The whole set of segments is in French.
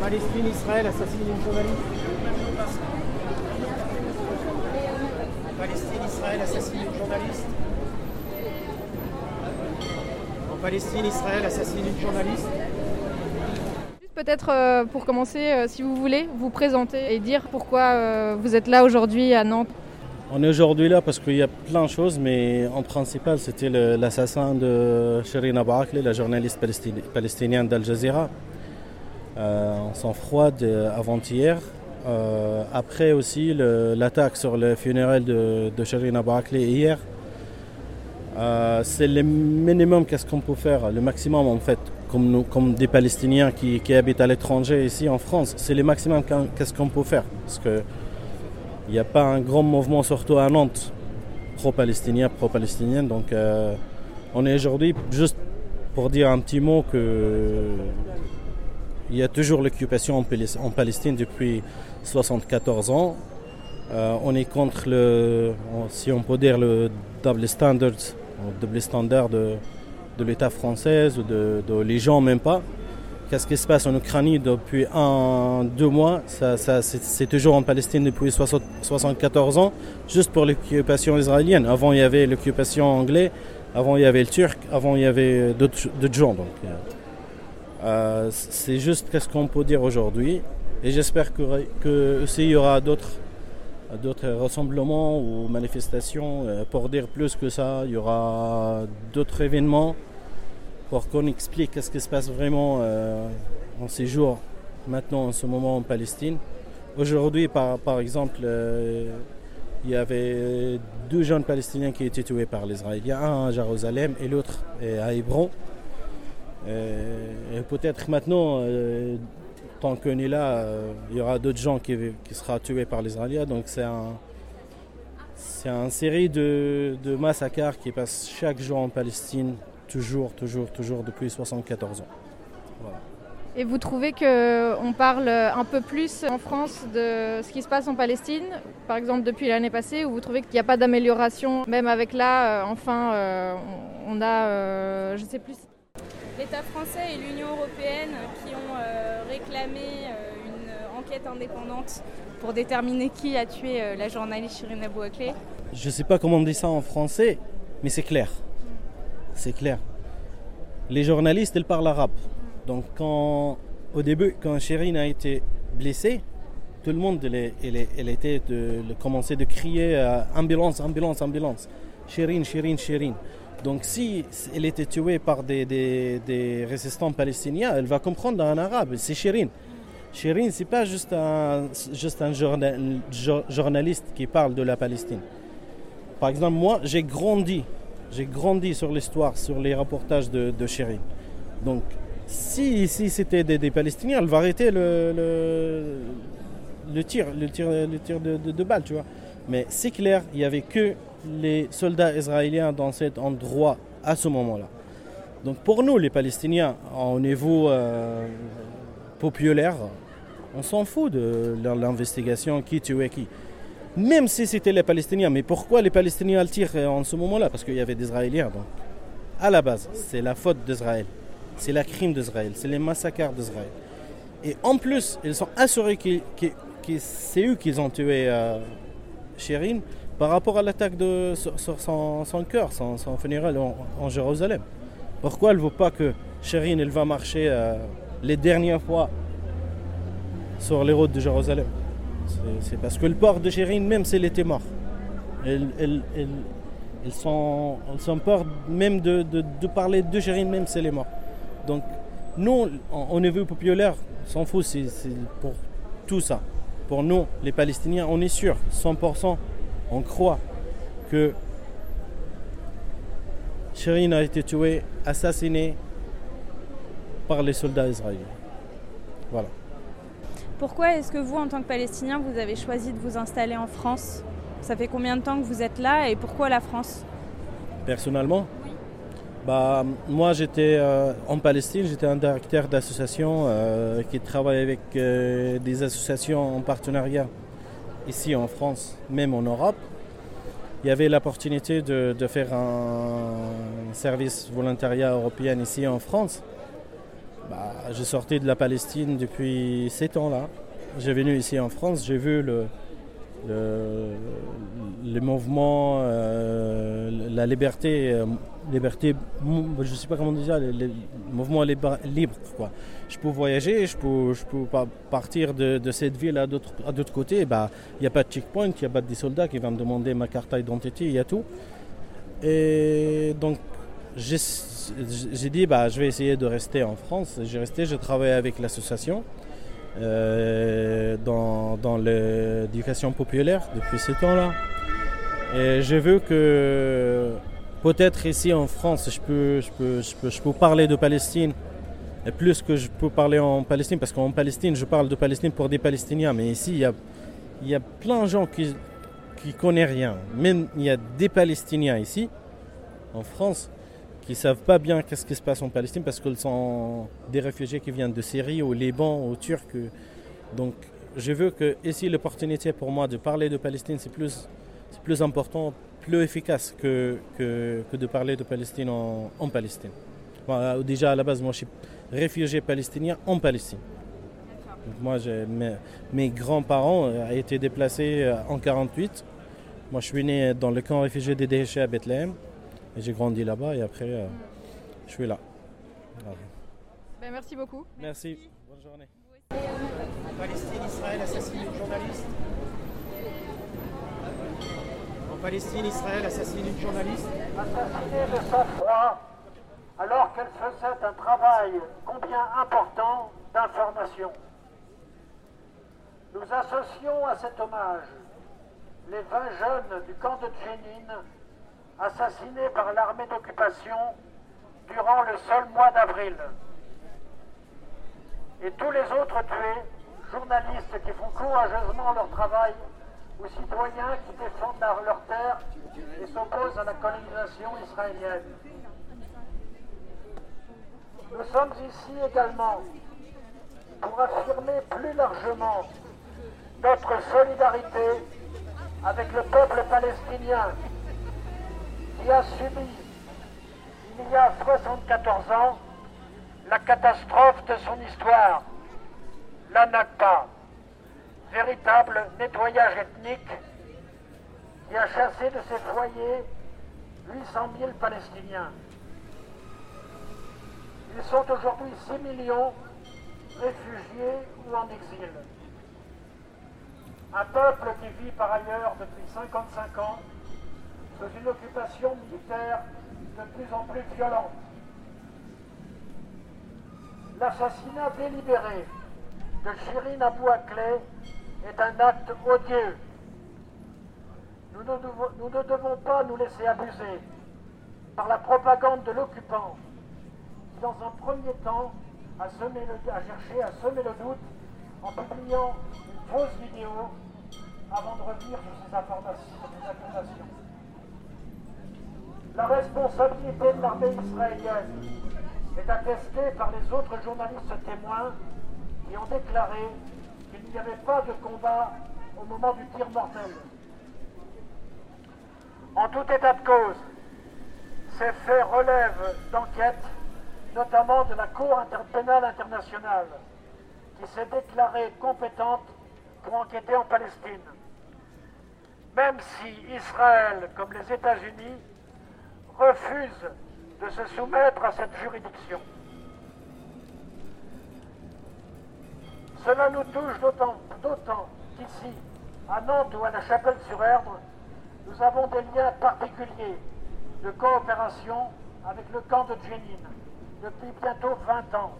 Palestine, Israël assassine une journaliste. Palestine, Israël assassine une journaliste. En Palestine, Israël assassine une journaliste. Peut-être euh, pour commencer, euh, si vous voulez, vous présenter et dire pourquoi euh, vous êtes là aujourd'hui à Nantes. On est aujourd'hui là parce qu'il y a plein de choses, mais en principal, c'était l'assassin de Shirin Abu la journaliste palestinienne d'Al Jazeera. on s'en froide avant-hier. après aussi l'attaque sur le funérail de, de Shirin hier. c'est le minimum qu'est-ce qu'on peut faire, le maximum en fait comme, des Palestiniens qui, habitent à l'étranger ici en France, c'est le maximum qu'est-ce qu'on peut faire. Qu'il n'y a pas un grand mouvement, surtout à Nantes, pro-palestinien, pro-palestinien. Donc euh, on est aujourd'hui juste pour dire un petit mot que il y a toujours l'occupation en Palestine depuis 74 ans. Euh, on est contre le, si on peut dire, le double standard, le double standard de, de l'État français ou de, les gens même pas. Qu'est-ce qui se passe en Ukraine depuis un, deux mois ça, C'est toujours en Palestine depuis 74 ans, juste pour l'occupation israélienne. Avant, il y avait l'occupation anglaise, avant, il y avait le turc, avant, il y avait d'autres gens. Donc, euh, c'est juste qu'est-ce qu'on peut dire aujourd'hui. Et j'espère que, que il y aura d'autres d'autres rassemblements ou manifestations euh, pour dire plus que ça. Il y aura d'autres événements pour qu'on explique ce qui se passe vraiment euh, en ces jours, maintenant en ce moment en Palestine. Aujourd'hui, par, par exemple, euh, il y avait deux jeunes Palestiniens qui étaient tués par les Israéliens, un à Jérusalem et l'autre à Hébron. Et, peut-être maintenant, tant qu'on est là, il y aura d'autres gens qui, seront tués par les Israéliens. Donc c'est un, c'est une série de, de massacres qui passent chaque jour en Palestine toujours, toujours, toujours depuis 74 ans. Et vous trouvez qu'on parle un peu plus en France de ce qui se passe en Palestine, par exemple depuis l'année passée, ou vous trouvez qu'il n'y a pas d'amélioration, même avec là, euh, enfin, euh, on a, euh, je sais plus. L'État français et l'Union européenne qui ont réclamé une enquête indépendante pour déterminer qui a tué la journaliste Shirin Abou Akleh. Je ne sais pas comment on dit ça en français, mais c'est clair c'est clair. Les journalistes, ils parlent arabe. Donc quand, au début, quand Chérine a été blessée, tout le monde, elle, était de, commençait de crier euh, ambulance, ambulance, ambulance. Chérine, Chérine, Chérine. Donc si elle était tuée par des, résistants palestiniens, elle va comprendre en arabe, c'est Chérine. Chérine, c'est pas juste un journaliste qui parle de la Palestine. Par exemple, moi, j'ai grandi j'ai grandi sur l'histoire, sur les reportages de, de Donc, si c'était des, Palestiniens, elle va arrêter le, le, tir, le tir, le tir de, de, balles, tu vois. Mais c'est clair, il n'y avait que les soldats israéliens dans cet endroit à ce moment-là. Donc pour nous, les Palestiniens, au niveau euh, populaire, on s'en fout de l'investigation qui tuait qui même si c'était les Palestiniens. Mais pourquoi les Palestiniens tirent en ce moment-là? Parce qu'il y avait des Israéliens. Donc, à la base, c'est la faute d'Israël. C'est la crime d'Israël. C'est les massacres d'Israël. Et en plus, ils sont assurés que, c'est eux qui ont tué euh, par rapport à l'attaque sur, son, cœur, son, funérail en, Jérusalem. Pourquoi elle ne veut pas que Shérin elle va marcher euh, les dernières fois sur les routes de Jérusalem? C'est parce que le port de Chérine, même s'il était mort, ils, sont, peur même de, parler de Chérine, même s'il est mort. Donc, nous, au niveau populaire, s'en fout, c'est pour tout ça. Pour nous, les Palestiniens, on est sûr, 100%, on croit que Chérine a été tué, assassiné par les soldats israéliens. Voilà. Pourquoi est-ce que vous, en tant que Palestinien, vous avez choisi de vous installer en France? Ça fait combien de temps que vous êtes là et pourquoi la France? Personnellement? Bah, Moi, j'étais euh, en Palestine, j'étais un directeur d'association euh, qui travaille avec euh, des associations en partenariat ici en France, même en Europe. Il y avait l'opportunité de, faire un service volontariat européen ici en France. Bah, j'ai sorti de la Palestine depuis 7 ans là. J'ai venu ici en France, j'ai vu le, le, les mouvements, euh, la liberté, euh, liberté, je sais pas comment dire, le mouvement libre, quoi. Je peux voyager, je peux, je peux partir de, cette ville à d'autres côtés. Bah, il n'y a pas de checkpoint, il n'y a pas des soldats qui vont me demander ma carte d'identité, il y a tout. Et donc, j'ai dit, bah, je vais essayer de rester en France. J'ai resté, j'ai travaillé avec l'association. Euh, dans, dans l'éducation populaire depuis ce temps-là. Et j'ai vu que peut-être ici en France, je peux, je peux, je peux, je peux parler de Palestine et plus que je peux parler en Palestine, parce qu'en Palestine, je parle de Palestine pour des Palestiniens, mais ici, il y a, il y a plein de gens qui ne connaissent rien. Même il y a des Palestiniens ici, en France, qui savent pas bien qu'est-ce qui se passe en Palestine parce qu'ils sont des réfugiés qui viennent de Syrie, au Liban, au Turc. Donc je veux que ici l'opportunité pour moi de parler de Palestine, c'est plus, plus important, plus efficace que, que, de parler de Palestine en, Palestine. déjà à la base, moi je suis réfugié palestinien en Palestine. moi, mes, mes grands-parents ont été déplacés euh, en 48. Moi, je suis né dans le camp réfugié des déchets à Bethléem. Et j'ai grandi là-bas et après, euh, je suis là. Ben, merci beaucoup. Merci. Bonne journée. En Palestine, Israël assassine une journaliste. En Palestine, Israël assassine une journaliste. Assassinée de sang-froid alors qu'elle faisait un travail combien important d'information. Nous associons à cet hommage les 20 jeunes du camp de Djenin assassinés par l'armée d'occupation durant le seul mois d'avril. Et tous les autres tués, journalistes qui font courageusement leur travail, ou citoyens qui défendent leur terre et s'opposent à la colonisation israélienne. Nous sommes ici également pour affirmer plus largement notre solidarité avec le peuple palestinien qui a subi, il y a 74 ans, la catastrophe de son histoire, la Nakba, véritable nettoyage ethnique qui a chassé de ses foyers 800 000 Palestiniens. Ils sont aujourd'hui 6 millions réfugiés ou en exil. Un peuple qui vit par ailleurs depuis 55 ans dans une occupation militaire de plus en plus violente. L'assassinat délibéré de Shirin Abou Akleh est un acte odieux. Nous ne, devons, pas nous laisser abuser par la propagande de l'occupant qui, dans un premier temps, a, cherché à semer le doute en publiant une fausse vidéo avant de revenir sur ces accusations. La responsabilité de l'armée israélienne est attestée par les autres journalistes témoins qui ont déclaré qu'il n'y avait pas de combat au moment du tir mortel. En tout état de cause, ces faits relèvent d'enquêtes, notamment de la Cour pénale internationale, qui s'est déclarée compétente pour enquêter en Palestine. Même si Israël, comme les États-Unis, refuse de se soumettre à cette juridiction. Cela nous touche d'autant qu'ici, à Nantes ou à la Chapelle-sur-Erdre, nous avons des liens particuliers de coopération avec le camp de Jenin depuis bientôt 20 ans.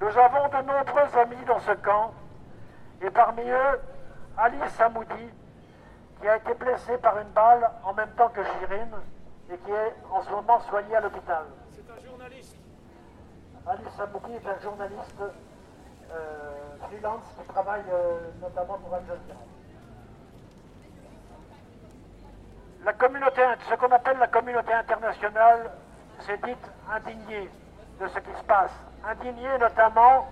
Nous avons de nombreux amis dans ce camp et parmi eux, Ali Samoudi, qui a été blessé par une balle en même temps que Shirin et qui est en ce moment soigné à l'hôpital. C'est un journaliste. Ali Samouki est un journaliste euh, freelance qui travaille euh, notamment pour Al Jazeera. La communauté, ce qu'on appelle la communauté internationale s'est dite indignée de ce qui se passe. Indignée notamment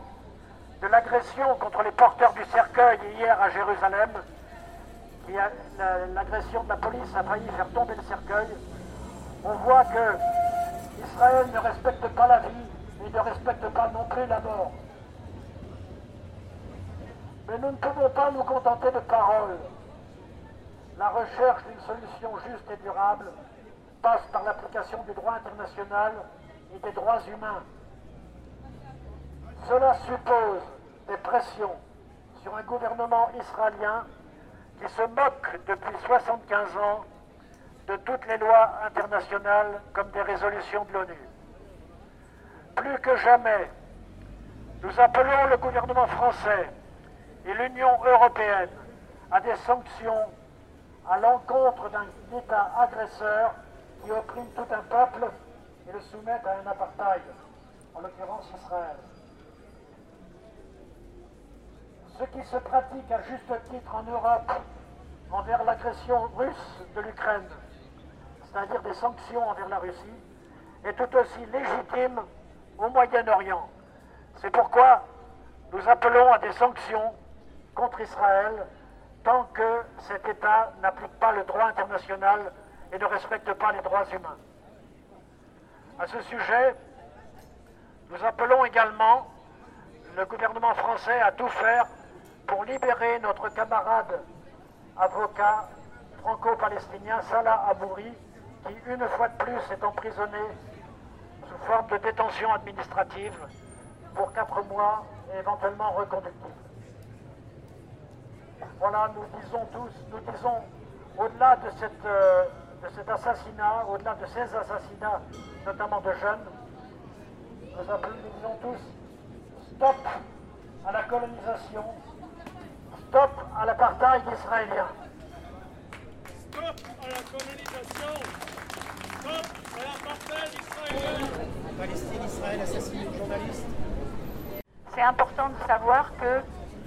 de l'agression contre les porteurs du cercueil hier à Jérusalem, l'agression de la police a failli faire tomber le cercueil, on voit que Israël ne respecte pas la vie et ne respecte pas non plus la mort. Mais nous ne pouvons pas nous contenter de paroles. La recherche d'une solution juste et durable passe par l'application du droit international et des droits humains. Cela suppose des pressions sur un gouvernement israélien qui se moque depuis 75 ans de toutes les lois internationales comme des résolutions de l'ONU. Plus que jamais, nous appelons le gouvernement français et l'Union européenne à des sanctions à l'encontre d'un État agresseur qui opprime tout un peuple et le soumet à un apartheid, en l'occurrence Israël. Ce qui se pratique à juste titre en Europe envers l'agression russe de l'Ukraine, c'est-à-dire des sanctions envers la Russie, est tout aussi légitime au Moyen-Orient. C'est pourquoi nous appelons à des sanctions contre Israël tant que cet État n'applique pas le droit international et ne respecte pas les droits humains. À ce sujet, nous appelons également le gouvernement français à tout faire pour libérer notre camarade avocat franco-palestinien Salah Abouri, qui une fois de plus est emprisonné sous forme de détention administrative pour quatre mois et éventuellement reconductible. Voilà, nous disons tous, nous disons, au-delà de, euh, de cet assassinat, au-delà de ces assassinats, notamment de jeunes, nous, appelons, nous disons tous, stop à la colonisation, stop à l'apartheid israélien. Stop à la colonisation, stop à l'apartheid israélien. Palestine, Israël assassine une journaliste. C'est important de savoir que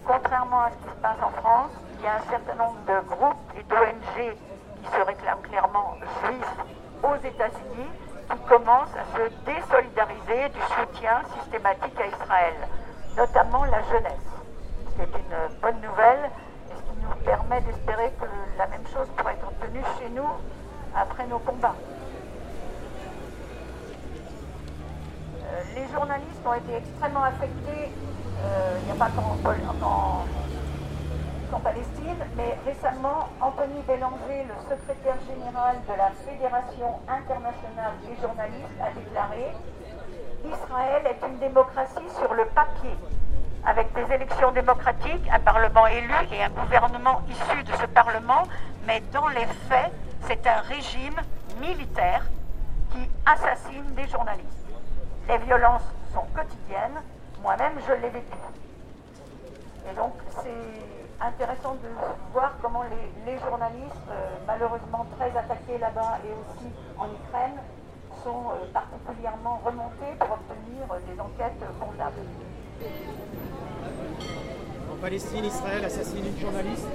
contrairement à ce qui se passe en France, il y a un certain nombre de groupes et d'ONG qui se réclament clairement juifs aux États-Unis qui commencent à se désolidariser du soutien systématique à Israël, notamment la jeunesse. C'est une bonne nouvelle et ce qui nous permet d'espérer que la même chose pourrait être obtenue chez nous après nos combats. Euh, les journalistes ont été extrêmement affectés euh, il n'y a pas qu'en Palestine, mais récemment, Anthony Bélanger, le secrétaire général de la Fédération internationale des journalistes, a déclaré Israël est une démocratie sur le papier, avec des élections démocratiques, un Parlement élu et un gouvernement issu de ce Parlement, mais dans les faits, c'est un régime militaire qui assassine des journalistes. Les violences sont quotidiennes, moi-même, je l'ai vécu. Et donc, c'est intéressant de voir comment les, journalistes, euh, malheureusement très attaqués là-bas et aussi en Ukraine, sont euh, particulièrement remontés pour obtenir des enquêtes comptables. En Palestine, Israël assassine une journaliste.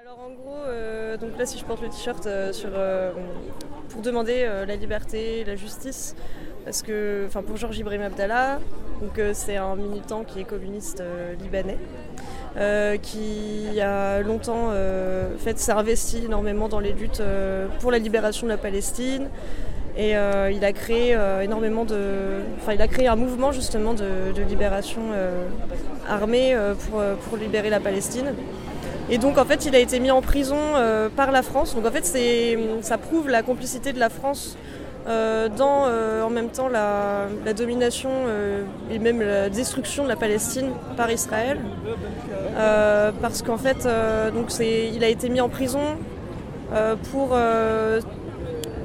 Alors en gros, euh, donc là si je porte le t-shirt sur, pour demander la liberté, la justice, parce que, enfin pour Georges Ibrahim Abdallah, donc euh, c'est un militant qui est communiste euh, libanais. Euh, qui a longtemps fait s'est investi énormément dans les luttes pour la libération de la Palestine et il a créé énormément de enfin il a créé un mouvement justement de, libération armée pour, pour libérer la Palestine et donc en fait il a été mis en prison par la France donc en fait ça prouve la complicité de la France euh, dans euh, en même temps la, domination euh, et même la destruction de la Palestine par Israël. parce qu'en fait, donc il a été mis en prison pour.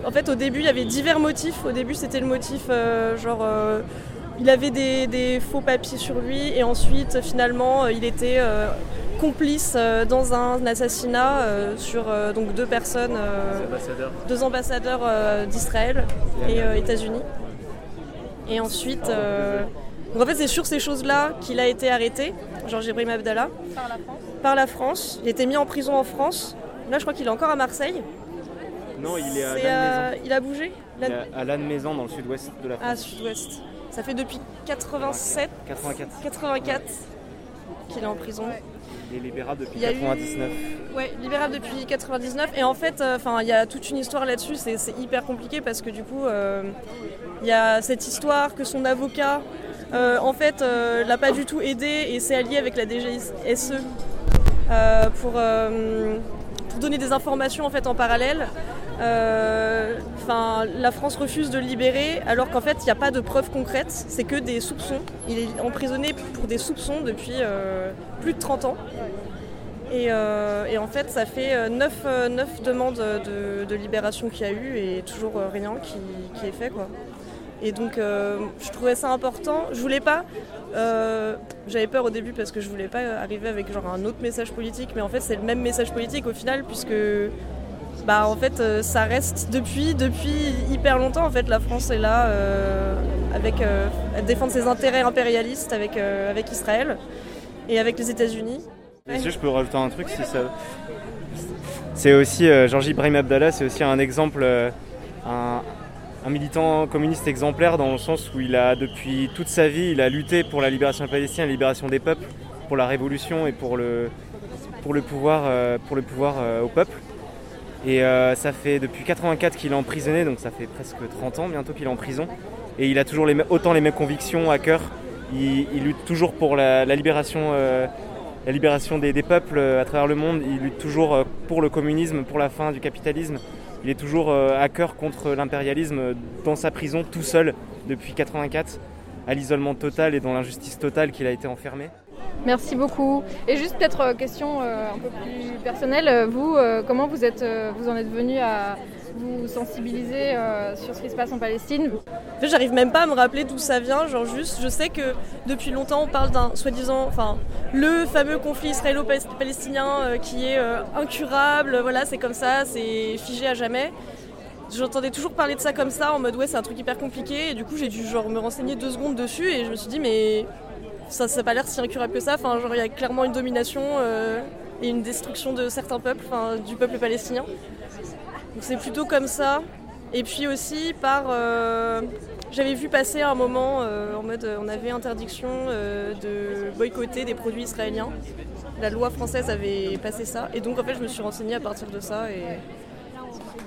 En fait, au début, il y avait divers motifs. Au début, c'était le motif genre il avait des, faux papiers sur lui et ensuite finalement il était complice euh, dans un assassinat euh, sur euh, donc deux personnes, deux ambassadeurs d'Israël et États-Unis. Et ensuite, donc en fait c'est sur ces choses-là qu'il a été arrêté, Georges Ibrahim Abdallah. Par la France Par la France. Il a été mis en prison en France. Là je crois qu'il est encore à Marseille. Non, il est à Lannes-Maison. il a bougé Il est à Lannes-Maison dans le sud-ouest de la France. Ah, sud-ouest. Ça fait depuis 87 84. 84 qu'il est en prison. Il est libérable depuis Il y a eu- 99. Ouais, libérable depuis 99. Et en fait, euh, enfin, il y a toute une histoire là-dessus. C'est hyper compliqué parce que du coup, euh, il y a cette histoire que son avocat, euh, en fait, euh, l'a pas du tout aidé et s'est allié avec la DGSE euh, pour, euh, pour donner des informations en fait en parallèle. Euh, Enfin, la France refuse de libérer alors qu'en fait, il n'y a pas de preuves concrètes. C'est que des soupçons. Il est emprisonné pour des soupçons depuis euh, plus de 30 ans. Et, euh, et en fait, ça fait 9, demandes de, libération qu'il y a eu et toujours rien qui, est fait. Quoi. Et donc, je trouvais ça important. Je voulais pas. J'avais peur au début parce que je voulais pas arriver avec genre un autre message politique, mais en fait, c'est le même message politique au final, puisque bah, en fait, euh, ça reste depuis, depuis hyper longtemps. En fait, la France est là euh, avec, euh, défendre ses intérêts impérialistes avec, avec Israël et avec les États-Unis. Est-ce que je peux rajouter un truc si. C'est aussi, Georges Ibrahim Abdallah, c'est aussi un exemple, un, militant communiste exemplaire dans le sens où il a, depuis toute sa vie, il a lutté pour la libération palestinienne, la libération des peuples, pour la révolution et pour le, pour le pouvoir, pour le pouvoir au peuple. Et euh, ça fait depuis 84 qu'il est emprisonné, donc ça fait presque 30 ans bientôt qu'il est en prison. Et il a toujours les, autant les mêmes convictions à cœur. Il, lutte toujours pour la, libération, euh, la libération des, des peuples euh, à travers le monde. Il lutte toujours pour le communisme, pour la fin du capitalisme. Il est toujours à cœur contre l'impérialisme dans sa prison tout seul depuis 84, à l'isolement total et dans l'injustice totale qu'il a été enfermé. Merci beaucoup. Et juste peut-être euh, question euh, un peu plus personnelle, euh, vous, comment vous, êtes, vous en êtes venu à vous sensibiliser sur ce qui se passe en Palestine? En fait, j'arrive même pas à me rappeler d'où ça vient. Genre juste, je sais que depuis longtemps, on parle d'un soi-disant, enfin, le fameux conflit israélo-palestinien qui est incurable. Voilà, c'est comme ça, c'est figé à jamais. J'entendais toujours parler de ça comme ça, en mode ouais, c'est un truc hyper compliqué. Et du coup, j'ai dû genre me renseigner deux secondes dessus et je me suis dit mais ça, n'a pas l'air si incurable que ça. Enfin, genre il y a clairement une domination euh, et une destruction de certains peuples, enfin, du peuple palestinien. Donc c'est plutôt comme ça. Et puis aussi par... euh, J'avais vu passer un moment euh, en mode on avait interdiction de boycotter des produits israéliens. La loi française avait passé ça. Et donc en fait je me suis renseignée à partir de ça.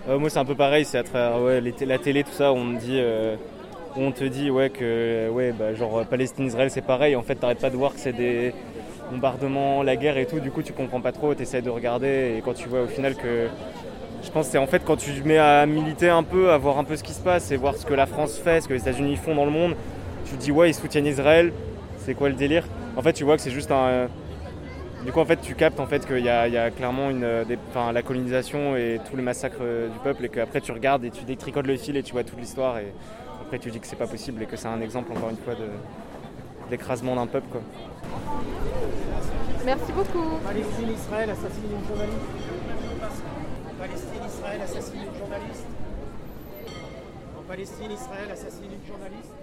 Moi, c'est un peu pareil, c'est à travers la télé, tout ça, on me dit, euh, on te dit ouais, que ouais, bah, genre Palestine-Israël, c'est pareil. En fait, t'arrêtes pas de voir que c'est des bombardements, la guerre et tout. Du coup, tu comprends pas trop, t'essayes de regarder. Et quand tu vois au final que. Je pense c'est en fait quand tu mets à militer un peu, à voir un peu ce qui se passe et voir ce que la France fait, ce que les États-Unis font dans le monde, tu te dis ouais, ils soutiennent Israël, c'est quoi le délire? En fait, tu vois que c'est juste un. Du coup, en fait, tu captes en fait qu'il y, y a clairement une, la colonisation et tous les massacres euh, du peuple, et qu'après tu regardes et tu détricotes le fil et tu vois toute l'histoire, et après tu dis que c'est pas possible et que c'est un exemple encore une fois de- d'écrasement d'un peuple. Quoi. Merci beaucoup. Palestine, Israël assassine une journaliste. Palestine, Israël assassine une journaliste. En Palestine, Israël assassine une journaliste.